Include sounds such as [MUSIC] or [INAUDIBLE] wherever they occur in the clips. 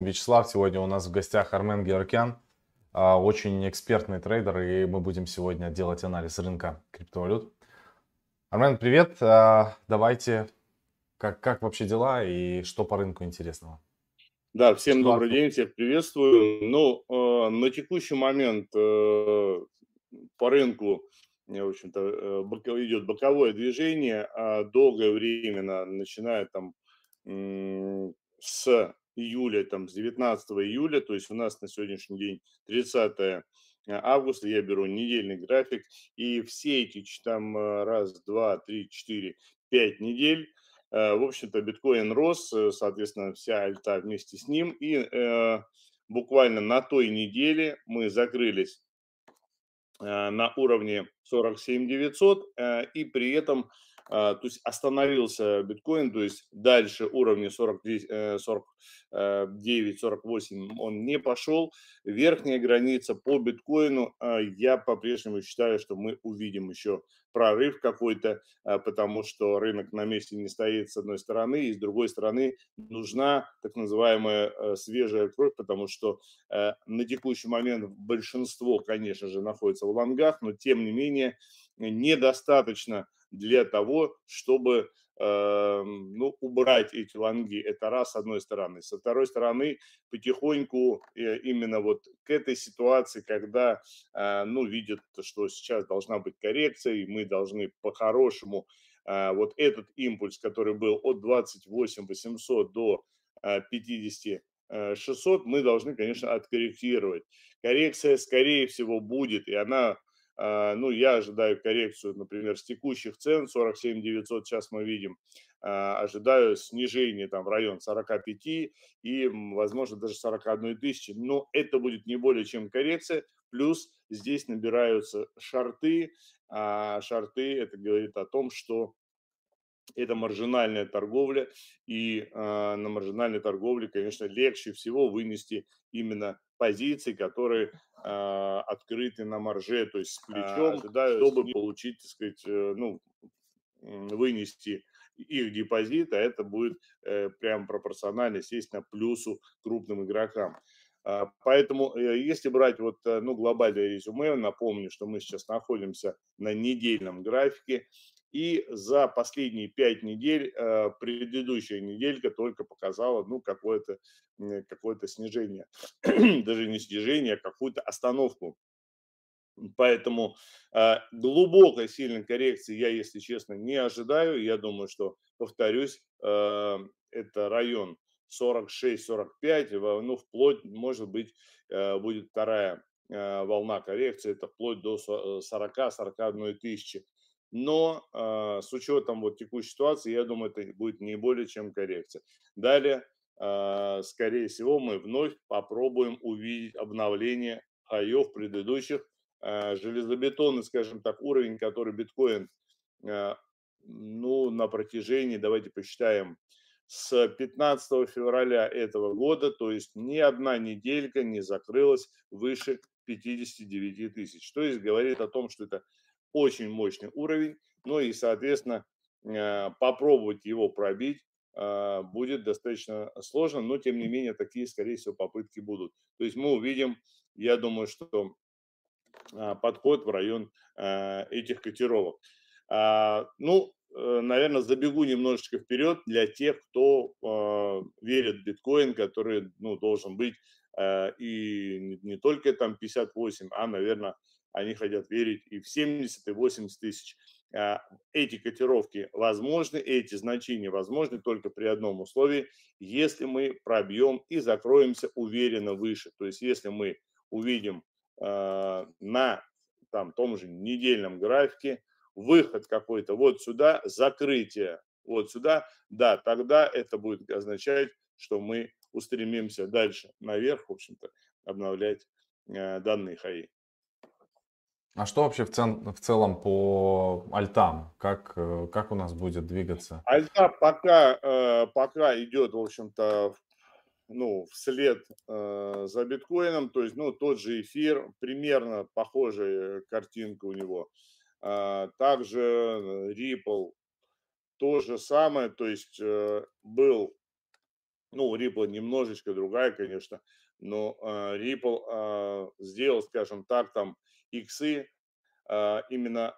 Вячеслав. Сегодня у нас в гостях Армен Георгян, а, очень экспертный трейдер, и мы будем сегодня делать анализ рынка криптовалют. Армен, привет. А, давайте, как, как вообще дела и что по рынку интересного? Да, всем что добрый день, всех приветствую. Ну, э, на текущий момент э, по рынку в общем-то, э, идет боковое движение, а долгое время, начиная там с июля, там, с 19 июля, то есть у нас на сегодняшний день 30 э, августа, я беру недельный график, и все эти там э, раз, два, три, четыре, пять недель, в общем-то, биткоин рос, соответственно, вся альта вместе с ним, и э, буквально на той неделе мы закрылись Э, на уровне 47 900, э, и при этом то есть остановился биткоин, то есть дальше уровня 49, 49 48 он не пошел. Верхняя граница по биткоину, а, я по-прежнему считаю, что мы увидим еще прорыв какой-то, а, потому что рынок на месте не стоит с одной стороны, и с другой стороны нужна так называемая э, свежая кровь, потому что э, на текущий момент большинство, конечно же, находится в лонгах, но тем не менее недостаточно для того, чтобы э, ну, убрать эти лонги. Это раз с одной стороны. Со второй стороны, потихоньку э, именно вот к этой ситуации, когда э, ну, видят, что сейчас должна быть коррекция, и мы должны по-хорошему э, вот этот импульс, который был от 28 800 до э, 50 600 мы должны, конечно, откорректировать. Коррекция, скорее всего, будет, и она ну, я ожидаю коррекцию, например, с текущих цен 47 900 сейчас мы видим, а, ожидаю снижение там в район 45 и, возможно, даже 41 тысячи, но это будет не более чем коррекция, плюс здесь набираются шарты, а шарты это говорит о том, что это маржинальная торговля, и э, на маржинальной торговле, конечно, легче всего вынести именно позиции, которые э, открыты на марже, то есть с плечом, ожидаю, чтобы получить, так сказать, э, ну, вынести их депозит, а это будет э, прям пропорционально, естественно, плюсу крупным игрокам. Поэтому, если брать вот, ну, глобальное резюме, напомню, что мы сейчас находимся на недельном графике, и за последние пять недель э, предыдущая неделька только показала ну, какое-то какое снижение. [CLEARS THROAT] Даже не снижение, а какую-то остановку. Поэтому э, глубокой сильной коррекции я, если честно, не ожидаю. Я думаю, что, повторюсь, э, это район 46-45, ну, вплоть, может быть, будет вторая волна коррекции, это вплоть до 40-41 тысячи но э, с учетом вот текущей ситуации, я думаю, это будет не более чем коррекция. Далее, э, скорее всего, мы вновь попробуем увидеть обновление хаев предыдущих э, железобетонный, скажем так, уровень, который биткоин, э, ну, на протяжении, давайте посчитаем, с 15 февраля этого года, то есть ни одна неделька не закрылась выше 59 тысяч. То есть говорит о том, что это очень мощный уровень, ну и, соответственно, э, попробовать его пробить э, будет достаточно сложно, но тем не менее такие, скорее всего, попытки будут. То есть мы увидим, я думаю, что э, подход в район этих котировок. А, ну, наверное, забегу немножечко вперед для тех, кто верит в биткоин, который ну, должен быть и не только там 58, а, наверное, они хотят верить и в 70, и 80 тысяч. А, эти котировки возможны, эти значения возможны только при одном условии, если мы пробьем и закроемся уверенно выше. То есть если мы увидим а, на там, том же недельном графике выход какой-то вот сюда, закрытие вот сюда, да, тогда это будет означать, что мы устремимся дальше наверх, в общем-то, обновлять э, данные хаи. А что вообще в, цен, в целом по альтам? Как, э, как у нас будет двигаться? Альта пока, э, пока идет, в общем-то, ну, вслед э, за биткоином, то есть, ну, тот же эфир, примерно похожая картинка у него. А, также Ripple, то же самое, то есть был Ну, Ripple немножечко другая, конечно, но а, Ripple а, сделал, скажем так, там иксы а, именно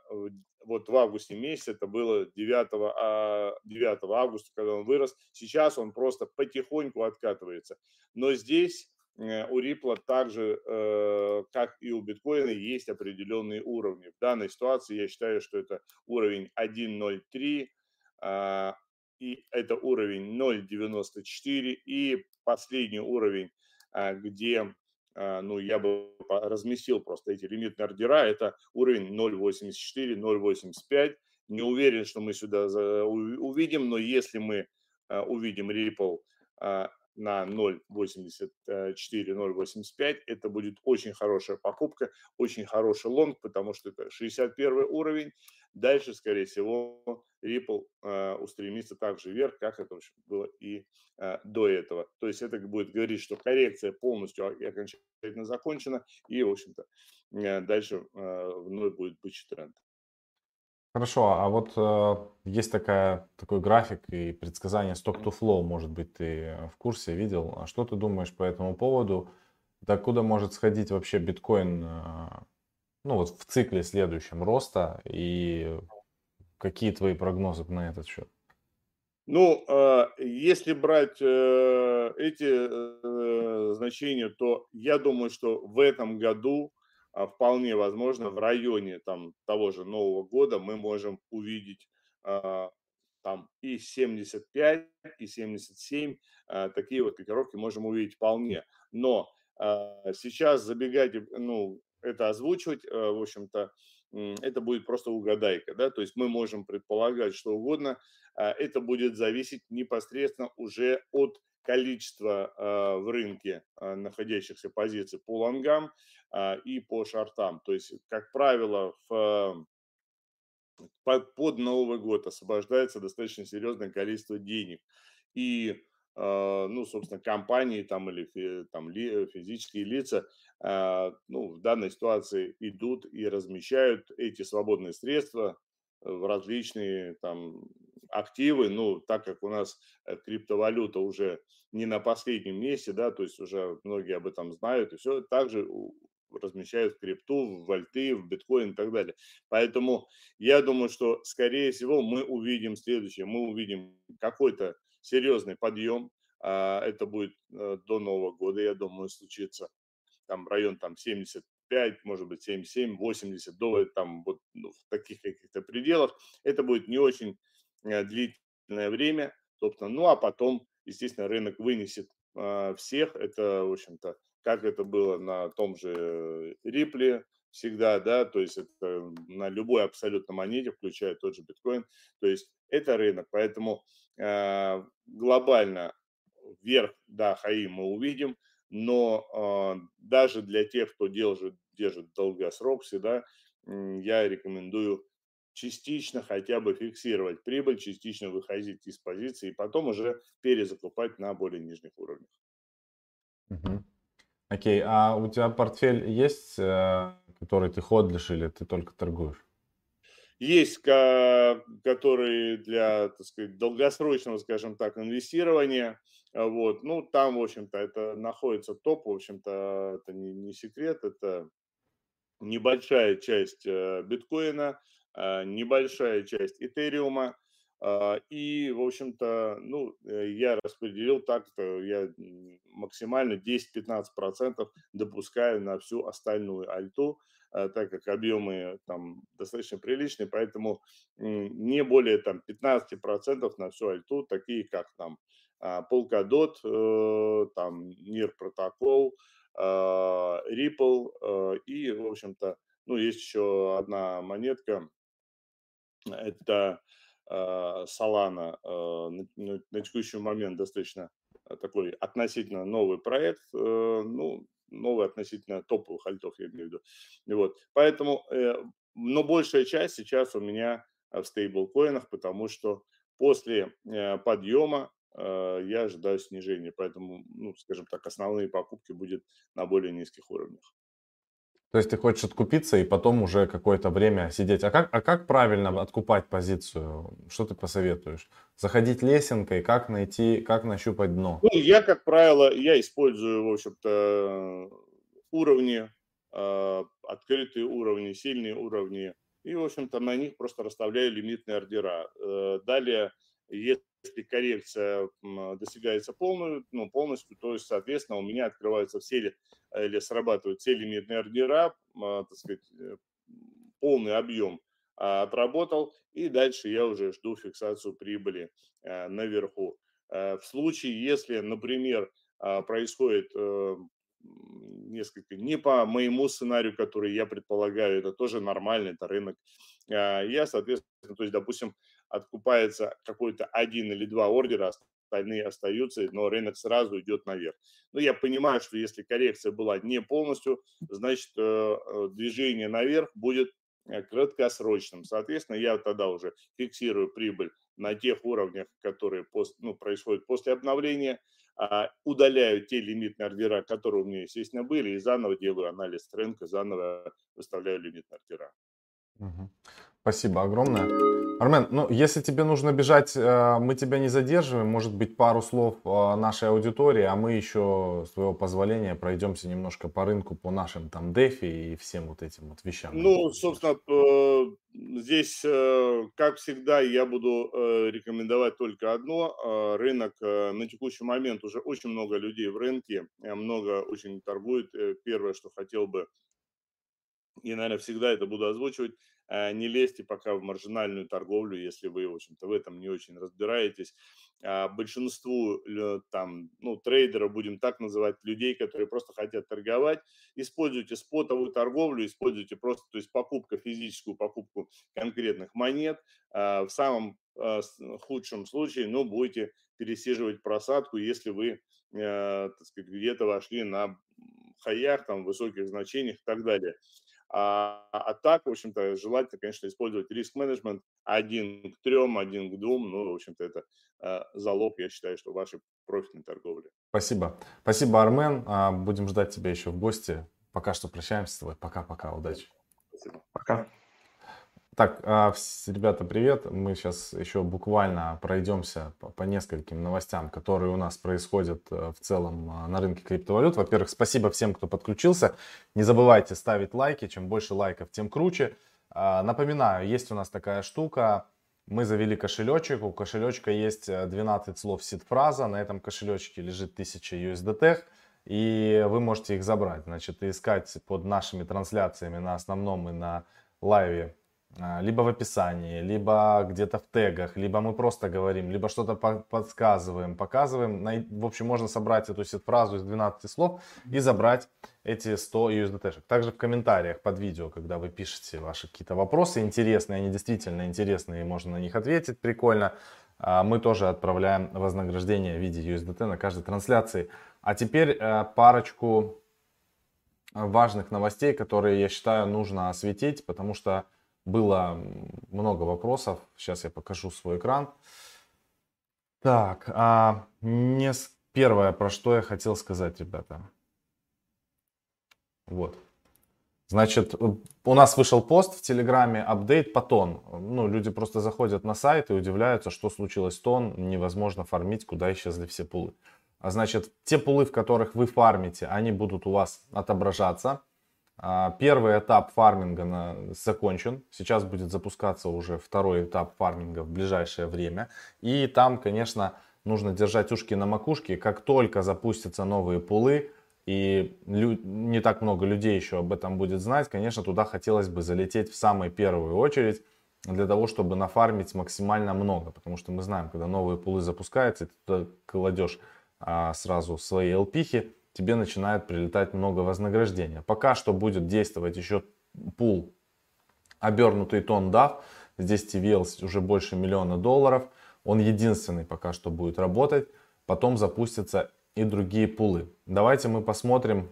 вот в августе месяце, это было 9, а, 9 августа, когда он вырос. Сейчас он просто потихоньку откатывается. Но здесь э, у Ripple также, э, как и у биткоина, есть определенные уровни. В данной ситуации я считаю, что это уровень 1.03, а, и это уровень 0.94, и последний уровень, где а, ну, я бы разместил просто эти лимитные ордера, это уровень 0.84, 0.85. Не уверен, что мы сюда увидим, но если мы а, увидим Ripple а, на 0.84, 0.85, это будет очень хорошая покупка, очень хороший лонг, потому что это 61 уровень. Дальше, скорее всего, Ripple а, устремится также вверх, как это в общем, было и а, до этого. То есть это будет говорить, что коррекция полностью окончательно закончена, и, в общем-то, э, дальше вновь будет бычий тренд. Хорошо, а вот э, есть такая, такой график и предсказание stock to flow, может быть, ты в курсе, видел. А что ты думаешь по этому поводу? Докуда может сходить вообще биткоин, э, ну вот в цикле следующем роста и какие твои прогнозы на этот счет? Ну, а, если брать э, эти э, значения, то я думаю, что в этом году а, вполне возможно в районе там того же Нового года мы можем увидеть а, там и 75, и 77, а, такие вот котировки можем увидеть вполне. Но сейчас забегать, ну, это озвучивать, э, в общем-то, это будет просто угадайка, да, то есть мы можем предполагать что угодно, а, это будет зависеть непосредственно уже от количества а, в рынке а, находящихся позиций по лонгам и по шортам. То есть, как правило, в под, под Новый год освобождается достаточно серьезное количество денег. И, ну, собственно, компании там или там, физические лица, ну, в данной ситуации идут и размещают эти свободные средства в различные там активы, ну, так как у нас э, криптовалюта уже не на последнем месте, да, то есть уже многие об этом знают, и все, также размещают крипту, в вальты, в биткоин и так далее. Поэтому я думаю, что, скорее всего, мы увидим следующее. Мы увидим какой-то серьезный подъем. а, Это будет э, до Нового года, я думаю, случится. Там район там 75, может быть, 77, 80, до там вот ну, в таких каких-то пределах. Это будет не очень э, длительное время. Собственно, ну а потом, естественно, рынок вынесет а, всех. Это, в общем-то, как это было на том же Рипле, всегда, да, то есть это на любой абсолютно монете, включая тот же биткоин, то есть это рынок, поэтому э, глобально вверх, да, хаи мы увидим, но э, даже для тех, кто держит, держит долгосрок всегда, я рекомендую частично хотя бы фиксировать прибыль, частично выходить из позиции и потом уже перезакупать на более нижних уровнях. Мгм. Окей, а у тебя портфель есть, э, который ты ходлишь или ты только торгуешь? Есть, которые для, так сказать, долгосрочного, скажем так, инвестирования. А, вот. Ну, там, в общем-то, это находится топ, в общем-то, это не не секрет, это небольшая часть э, биткоина, а, небольшая часть этериума. а, И, в общем-то, ну, э, я распределил так, что я максимально 10-15% допускаю на всю остальную альту, так как объемы там достаточно приличные, поэтому не более там 15% на всю альту, такие как там Polkadot, э, там NIR протокол, а, Ripple, э, и, в общем-то, ну, есть еще одна монетка, это а, Solana. А, На текущий момент достаточно а, такой относительно новый проект, э, ну, новый относительно топовых альтов, я имею в виду. Вот. Поэтому, э, но большая часть сейчас у меня а, в стейблкоинах, потому что после э, подъема э, я ожидаю снижения, поэтому, ну, скажем так, основные покупки будет на более низких уровнях. То есть ты хочешь откупиться и потом уже какое-то время сидеть. А как, а как правильно откупать позицию? Что ты посоветуешь? Заходить лесенкой, как найти, как нащупать дно? Ну, я, как правило, я использую, в общем-то, уровни, а, открытые уровни, сильные уровни. И, в общем-то, на них просто расставляю лимитные ордера. Э, далее, если коррекция достигается полную, ну, полностью, то есть, соответственно, у меня открываются все или срабатывают все лимитные ордера, а, так сказать, э, полный объем а, отработал, и дальше я уже жду фиксацию прибыли э, наверху. Э, в случае, если, например, а, происходит несколько не по моему сценарию, который я предполагаю, это тоже нормально, это рынок. Я, соответственно, то есть, допустим, откупается какой-то один или два ордера, остальные остаются, но рынок сразу идет наверх. Но я понимаю, что если коррекция была не полностью, значит э, э, движение наверх будет э, краткосрочным. Соответственно, я тогда уже фиксирую прибыль на тех уровнях, которые пост, ну, происходят после обновления, а, удаляю те лимитные ордера, которые у меня, естественно, были, и заново делаю анализ рынка, заново выставляю лимитные ордера. Угу. Спасибо огромное. Армен, ну, если тебе нужно бежать, э, мы тебя не задерживаем. Может быть, пару слов нашей аудитории, а мы еще, с твоего позволения, пройдемся немножко по рынку, по нашим там дефи и всем вот этим вот вещам. Ну, собственно, э, здесь, э, как всегда, я буду рекомендовать только одно. Рынок на текущий момент уже очень много людей в рынке, много очень торгует. Первое, что хотел бы и, наверное, всегда это буду озвучивать, не лезьте пока в маржинальную торговлю, если вы, в общем-то, в этом не очень разбираетесь. А, большинству там, ну, трейдеров, будем так называть, людей, которые просто хотят торговать, используйте спотовую торговлю, используйте просто, то есть покупка, физическую покупку конкретных монет. А, в самом худшем случае, ну, будете пересиживать просадку, если вы, так сказать, где-то вошли на хаях, там, высоких значениях и так далее. А, а так, в общем-то, желательно, конечно, использовать риск-менеджмент один к трем, один к двум. Ну, в общем-то, это э, залог, я считаю, что вашей профитной торговли. Спасибо. Спасибо, Армен. А, будем ждать тебя еще в гости. Пока что прощаемся с тобой. Пока-пока. Удачи. Спасибо. Пока. Так, а, ребята, привет. Мы сейчас еще буквально пройдемся по, нескольким новостям, которые у нас происходят э, в целом а, на рынке криптовалют. Во-первых, спасибо всем, кто подключился. Не забывайте ставить лайки. Чем больше лайков, тем круче. А, напоминаю, есть у нас такая штука. Мы завели кошелечек. У кошелечка есть 12 э, слов сид-фраза. На этом кошелечке лежит 1000 USDT. И вы можете их забрать. Значит, искать под нашими трансляциями на основном и на лайве либо в описании, либо где-то в тегах, либо мы просто говорим, либо что-то подсказываем, показываем. В общем, можно собрать эту фразу из 12 слов и забрать эти 100 USDT. Также в комментариях под видео, когда вы пишете ваши какие-то вопросы интересные, они действительно интересные, можно на них ответить, прикольно. А, мы тоже отправляем вознаграждение в виде USDT на каждой трансляции. А теперь э, парочку важных новостей, которые я считаю нужно осветить, потому что было много вопросов. Сейчас я покажу свой экран. Так, а не первое, про что я хотел сказать, ребята. Вот. Значит, у нас вышел пост в Телеграме, апдейт по тон. Ну, люди просто заходят на сайт и удивляются, что случилось тон, невозможно фармить, куда исчезли все пулы. А значит, те пулы, в которых вы фармите, они будут у вас отображаться. А, первый этап фарминга закончен. Сейчас будет запускаться уже второй этап фарминга в ближайшее время. И там, конечно, нужно держать ушки на макушке. Как только запустятся новые пулы, и не так много людей еще об этом будет знать, конечно, туда хотелось бы залететь в самую первую очередь для того, чтобы нафармить максимально много. Потому что мы знаем, когда новые пулы запускаются, ты туда кладешь а, сразу свои LP, тебе начинает прилетать много вознаграждения. Пока что будет действовать еще пул обернутый тон DAF. Здесь TVL уже больше миллиона долларов. Он единственный пока что будет работать. Потом запустятся и другие пулы. Давайте мы посмотрим.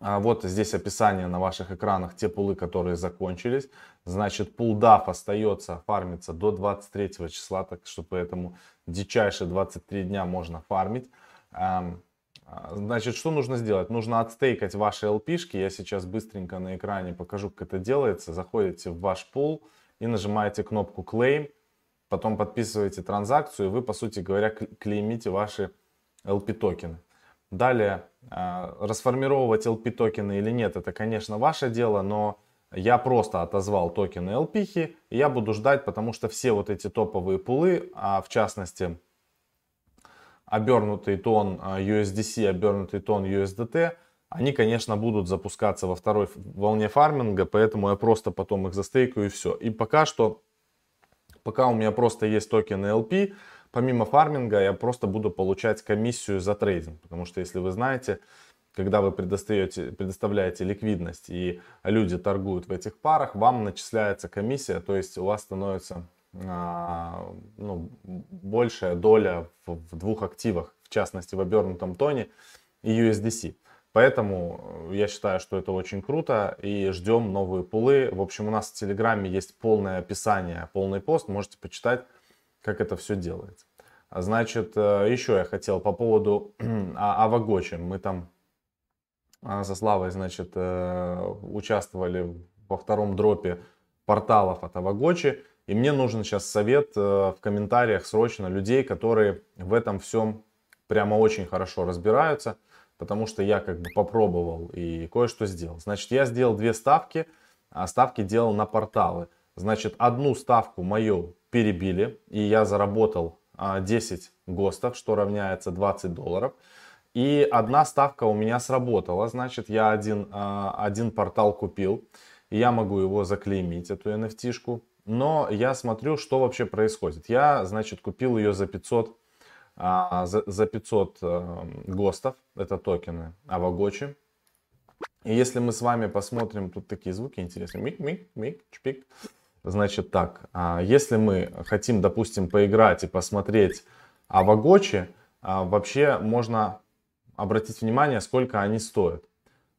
А, вот здесь описание на ваших экранах, те пулы, которые закончились. Значит, пул DAF остается фармиться до 23 числа, так что поэтому дичайшие 23 дня можно фармить. Значит, что нужно сделать? Нужно отстейкать ваши LP-шки. Я сейчас быстренько на экране покажу, как это делается. Заходите в ваш пул и нажимаете кнопку Claim. Потом подписываете транзакцию, и вы, по сути говоря, клеймите ваши LP-токены. Далее, а, расформировать LP-токены или нет, это, конечно, ваше дело, но я просто отозвал токены LP, и я буду ждать, потому что все вот эти топовые пулы, а в частности обернутый тон а, USDC, обернутый тон USDT, они, конечно, будут запускаться во второй волне фарминга, поэтому я просто потом их застейкаю и все. И пока что, пока у меня просто есть токены LP, помимо фарминга я просто буду получать комиссию за трейдинг, потому что, если вы знаете, когда вы предоставляете, предоставляете ликвидность и люди торгуют в этих парах, вам начисляется комиссия, то есть у вас становится ну, большая доля в, в двух активах, в частности в обернутом тоне и USDC. Поэтому я считаю, что это очень круто и ждем новые пулы. В общем, у нас в Телеграме есть полное описание, полный пост, можете почитать, как это все делается. Значит, э, еще я хотел по поводу [CLEARS THROAT] Авагочи. Мы там а, со Славой, значит, э, участвовали во втором дропе порталов от Авагочи. И мне нужен сейчас совет э, в комментариях срочно людей, которые в этом всем прямо очень хорошо разбираются, потому что я как бы попробовал и кое-что сделал. Значит, я сделал две ставки, а ставки делал на порталы. Значит, одну ставку мою перебили, и я заработал 10 а, ГОСТов, что равняется 20 долларов. И одна ставка у меня сработала, значит, я один, а, один портал купил, и я могу его заклеймить, эту NFT-шку но я смотрю, что вообще происходит. Я, значит, купил ее за 500, а, за, за 500 а, ГОСТов, это токены Авагочи. И если мы с вами посмотрим, тут такие звуки интересные, мик, мик, мик, чпик. Значит так, а, если мы хотим, допустим, поиграть и посмотреть Авагочи, а, вообще можно обратить внимание, сколько они стоят.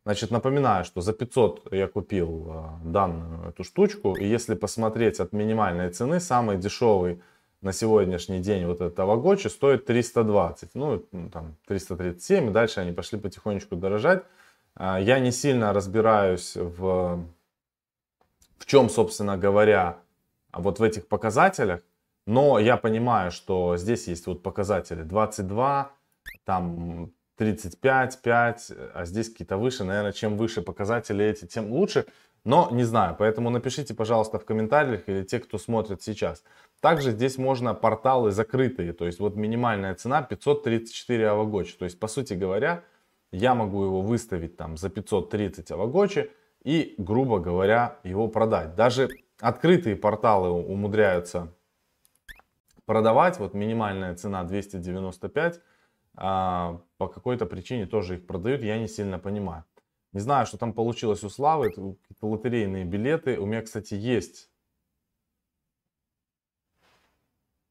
Значит, напоминаю, что за 500 я купил а, данную эту штучку. И если посмотреть от минимальной цены, самый дешевый на сегодняшний день вот этот Авагочи стоит 320. Ну, там 337. И дальше они пошли потихонечку дорожать. А, я не сильно разбираюсь в, в чем, собственно говоря, вот в этих показателях. Но я понимаю, что здесь есть вот показатели 22, там 35, 5, а здесь какие-то выше. Наверное, чем выше показатели эти, тем лучше. Но не знаю, поэтому напишите, пожалуйста, в комментариях или те, кто смотрит сейчас. Также здесь можно порталы закрытые, то есть вот минимальная цена 534 авагочи. То есть, по сути говоря, я могу его выставить там за 530 авагочи и, грубо говоря, его продать. Даже открытые порталы умудряются продавать. Вот минимальная цена 295 а, по какой-то причине тоже их продают, я не сильно понимаю. Не знаю, что там получилось у Славы, какие-то лотерейные билеты. У меня, кстати, есть...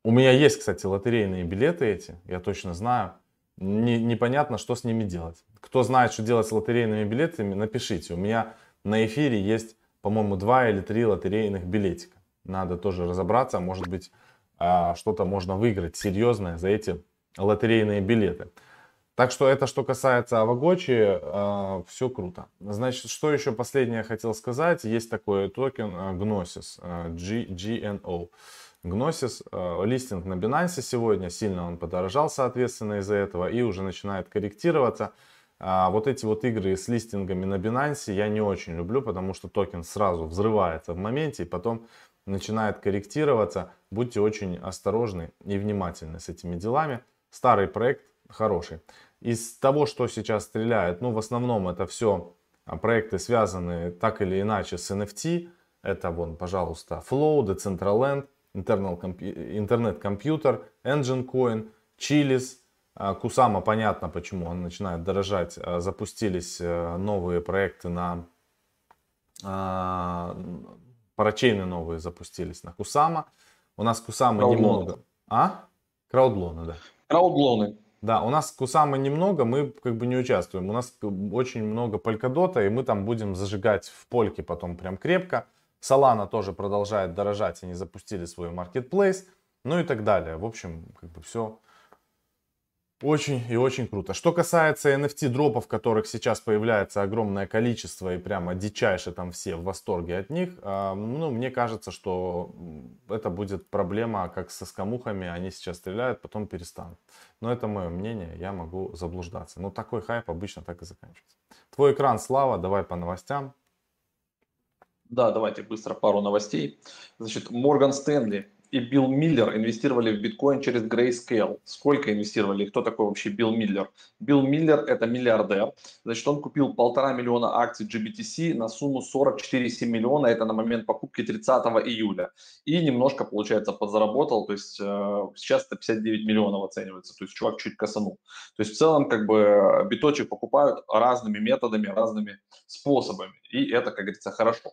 У меня есть, кстати, лотерейные билеты эти, я точно знаю. Не, непонятно, что с ними делать. Кто знает, что делать с лотерейными билетами, напишите. У меня на эфире есть, по-моему, два или три лотерейных билетика. Надо тоже разобраться, может быть, а, что-то можно выиграть серьезное за эти лотерейные билеты. Так что это что касается Aavegotchi, э, все круто. Значит, что еще последнее хотел сказать. Есть такой токен э, Gnosis, э, G, GNO. Gnosis, э, листинг на Binance сегодня, сильно он подорожал, соответственно, из-за этого, и уже начинает корректироваться. А вот эти вот игры с листингами на Binance я не очень люблю, потому что токен сразу взрывается в моменте, и потом начинает корректироваться. Будьте очень осторожны и внимательны с этими делами. Старый проект хороший. Из того, что сейчас стреляет, ну, в основном это все а, проекты, связанные так или иначе с NFT. Это, вон, пожалуйста, Flow, Decentraland, Internet Computer, Engine Coin, Chilis, Kusama, понятно, почему он начинает дорожать. А, запустились э, новые проекты на... А, парачейны новые запустились на Kusama. У нас Kusama немного... А? Краудлоны, да. Краудлоны. Да, у нас Кусама немного, мы как бы не участвуем. У нас очень много полькодота, и мы там будем зажигать в польке потом прям крепко. Солана тоже продолжает дорожать, они запустили свой маркетплейс, ну и так далее. В общем, как бы все, Очень и очень круто. Что касается NFT дропов, которых сейчас появляется огромное количество и прямо дичайше там все в восторге от них, а, ну, мне кажется, что это будет проблема, как со скамухами, они сейчас стреляют, потом перестанут. Но это мое мнение, я могу заблуждаться. Но такой хайп обычно так и заканчивается. Твой экран, Слава, давай по новостям. Да, давайте быстро пару новостей. Значит, Морган Стэнли и Билл Миллер инвестировали в биткоин через Grayscale. Сколько инвестировали? Кто такой вообще Билл Миллер? Билл Миллер – это миллиардер. Значит, он купил полтора миллиона акций GBTC на сумму 44,7 миллиона. Это на момент покупки 30 июля. И немножко, получается, подзаработал. То есть э, сейчас это 59 миллионов оценивается. То есть чувак чуть косанул. То есть в целом как бы биточек покупают разными методами, разными способами. И это, как говорится, хорошо.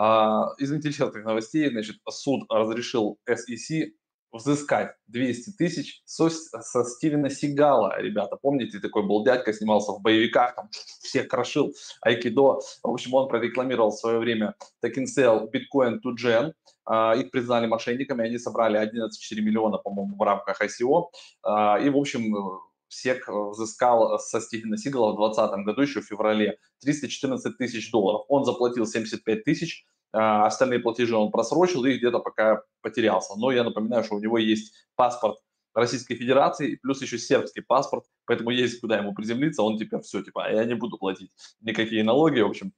А, из интересных новостей, значит, суд разрешил SEC взыскать 200 тысяч со, со Стивена Сигала, ребята, помните, такой был дядька, снимался в боевиках, там всех крошил, айкидо, в общем, он прорекламировал в свое время Tekken Sale Bitcoin to Gen, а, их признали мошенниками, они собрали 11,4 миллиона, по-моему, в рамках ICO, а, и, в общем, СЕК взыскал со Стивена Сигала в 2020 году, еще в феврале, 314 тысяч долларов. Он заплатил 75 тысяч, а остальные платежи он просрочил и где-то пока потерялся. Но я напоминаю, что у него есть паспорт Российской Федерации, плюс еще сербский паспорт, поэтому есть куда ему приземлиться, он теперь все, типа, я не буду платить никакие налоги, в общем,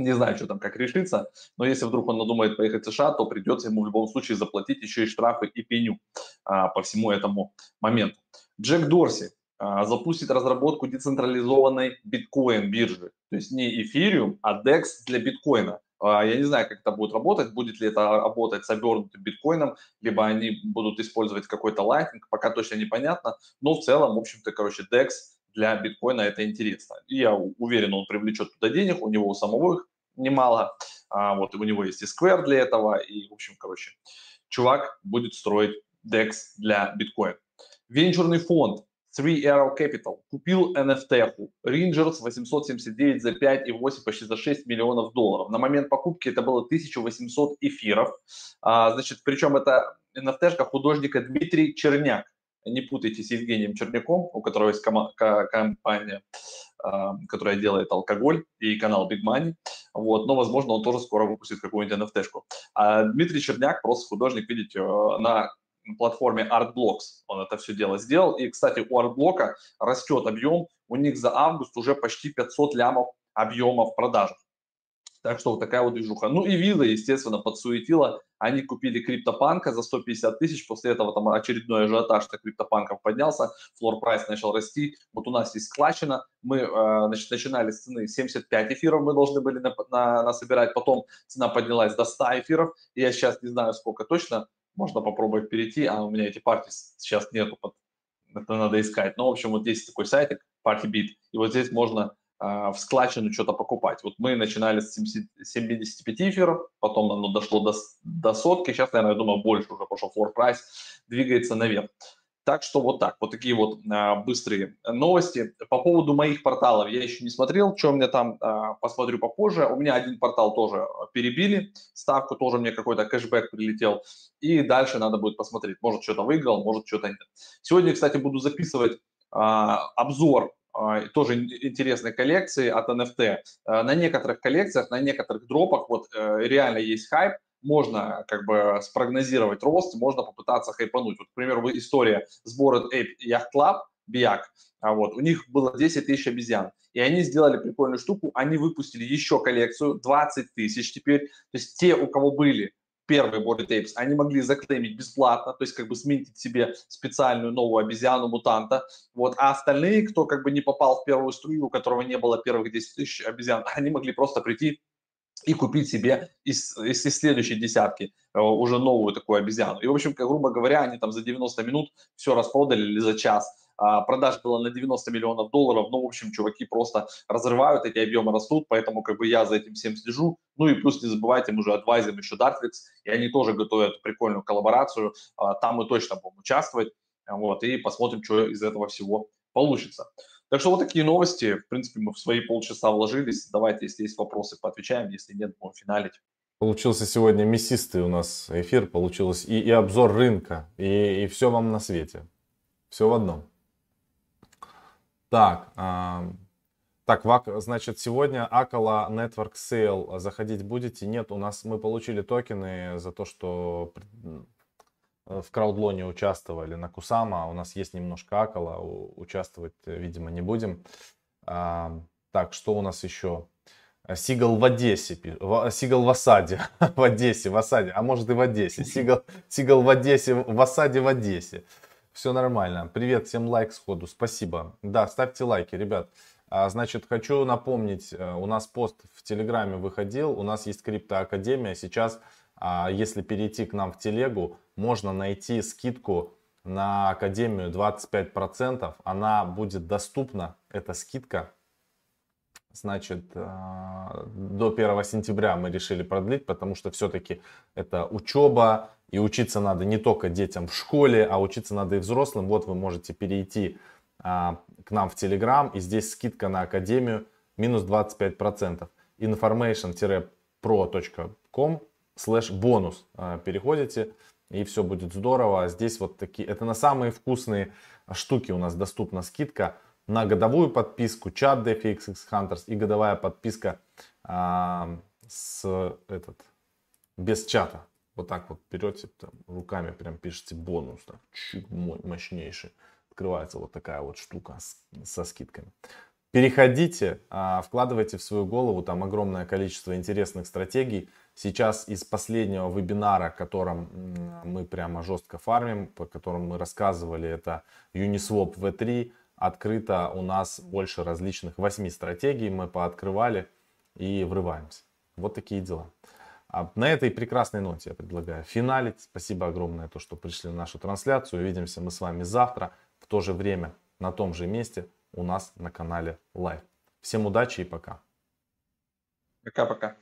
не знаю, что там, как решится, но если вдруг он надумает поехать в США, то придется ему в любом случае заплатить еще и штрафы и пеню а, по всему этому моменту. Джек Дорси а, запустит разработку децентрализованной биткоин-биржи, то есть не эфириум, а DEX для биткоина. А, я не знаю, как это будет работать, будет ли это работать с обернутым биткоином, либо они будут использовать какой-то лайтинг, пока точно непонятно, но в целом, в общем-то, короче, DEX для биткоина это интересно. И я уверен, он привлечет туда денег, у него у самого их немало, а, вот у него есть и Square для этого, и, в общем, короче, чувак будет строить DEX для биткоина. Венчурный фонд Three Arrow Capital купил NFT Rangers 879 за 5,8 почти за 6 миллионов долларов. На момент покупки это было 1800 эфиров. А, значит, причем это NFT художника Дмитрий Черняк. Не путайте с Евгением Черняком, у которого есть компания, которая делает алкоголь и канал Big Money. Вот, но, возможно, он тоже скоро выпустит какую-нибудь NFT-шку. А Дмитрий Черняк просто художник, видите, э, на платформе ArtBlocks он это все дело сделал. И, кстати, у ArtBlock растет объем, у них за август уже почти 500 лямов объема в продажах. Так что вот такая вот движуха. Ну и Виза, естественно, подсуетила. Они купили криптопанка за 150 тысяч. После этого там очередной ажиотаж на криптопанков поднялся. Флор прайс начал расти. Вот у нас есть складчина. Мы э, значит, начинали с цены 75 эфиров мы должны были на, на, насобирать. Потом цена поднялась до 100 эфиров. Я сейчас не знаю, сколько точно можно попробовать перейти, а у меня эти партии сейчас нету, это надо искать. Но, в общем, вот есть такой сайтик, PartyBit, и вот здесь можно в складчину что-то покупать. Вот мы начинали с 75 эфиров, потом оно дошло до, до сотки, сейчас, наверное, я думаю, больше уже пошел floor price, двигается наверх. Так что вот так, вот такие вот а, быстрые новости. По поводу моих порталов я еще не смотрел, что у меня там, а, посмотрю попозже. У меня один портал тоже перебили, ставку тоже мне какой-то кэшбэк прилетел. И дальше надо будет посмотреть, может что-то выиграл, может что-то нет. Сегодня, кстати, буду записывать а, обзор а, тоже интересной коллекции от NFT. А, на некоторых коллекциях, на некоторых дропах вот э, реально есть хайп, можно как бы спрогнозировать рост, можно попытаться хайпануть. Вот, к примеру, история сбора Ape Yacht Club, Биак, а вот, у них было 10 тысяч обезьян, и они сделали прикольную штуку, они выпустили еще коллекцию, 20 тысяч теперь, то есть те, у кого были первые Body Tapes, они могли заклеймить бесплатно, то есть как бы сменить себе специальную новую обезьяну, мутанта, вот, а остальные, кто как бы не попал в первую струю, у которого не было первых 10 тысяч обезьян, [LAUGHS] они могли просто прийти и купить себе из, из, следующей десятки э, уже новую такую обезьяну. И, в общем, грубо говоря, они там за 90 минут все распродали или за час. А продаж было на 90 миллионов долларов. Ну, в общем, чуваки просто разрывают, эти объемы растут, поэтому как бы я за этим всем слежу. Ну и плюс не забывайте, мы уже адвайзим еще Dartflix, и они тоже готовят прикольную коллаборацию. А, там мы точно будем участвовать. Вот, и посмотрим, что из этого всего получится. Так что вот такие новости. В принципе, мы в свои полчаса вложились. Давайте, если есть вопросы, поотвечаем. Если нет, будем финалить. Получился сегодня мясистый у нас эфир. Получилось и, и обзор рынка, и, и все вам на свете. Все в одном. Так, так, значит, сегодня Акала Network Sale заходить будете? Нет, у нас мы получили токены за то, что в краудлоне участвовали на Кусама. У нас есть немножко Акала, участвовать, видимо, не будем. Так, что у нас еще? Сигал в Одессе, Сигал в Осаде, [LAUGHS] в Одессе, в Осаде, а может и в Одессе. Сигал, Сигал в Одессе, в Осаде, в Одессе. Все нормально. Привет, всем лайк сходу, спасибо. Да, ставьте лайки, ребят. А, значит, хочу напомнить, э, у нас пост в Телеграме выходил, у нас есть Криптоакадемия. Сейчас, а, если перейти к нам в Телегу, можно найти скидку на Академию 25%. Она будет доступна, эта скидка, Значит, э, до 1 сентября мы решили продлить, потому что все-таки это учеба, и учиться надо не только детям в школе, а учиться надо и взрослым. Вот вы можете перейти а, к нам в Telegram, и здесь скидка на Академию минус 25%. information-pro.com слэш бонус. А, переходите, и все будет здорово. Здесь вот такие, это на самые вкусные штуки у нас доступна скидка на годовую подписку, чат DFX Hunters и годовая подписка а, с этот, без чата. Вот так вот берете, там, руками прям пишите бонус, так, чуть мощнейший. Открывается вот такая вот штука с, со скидками. Переходите, а, вкладывайте в свою голову, там огромное количество интересных стратегий. Сейчас из последнего вебинара, которым мы прямо жестко фармим, по которому мы рассказывали, это Uniswap V3, открыто у нас больше различных 8 стратегий, мы пооткрывали и врываемся. Вот такие дела. А на этой прекрасной ноте я предлагаю финалить. Спасибо огромное, то, что пришли на нашу трансляцию. Увидимся мы с вами завтра в то же время на том же месте у нас на канале Live. Всем удачи и пока. Пока-пока.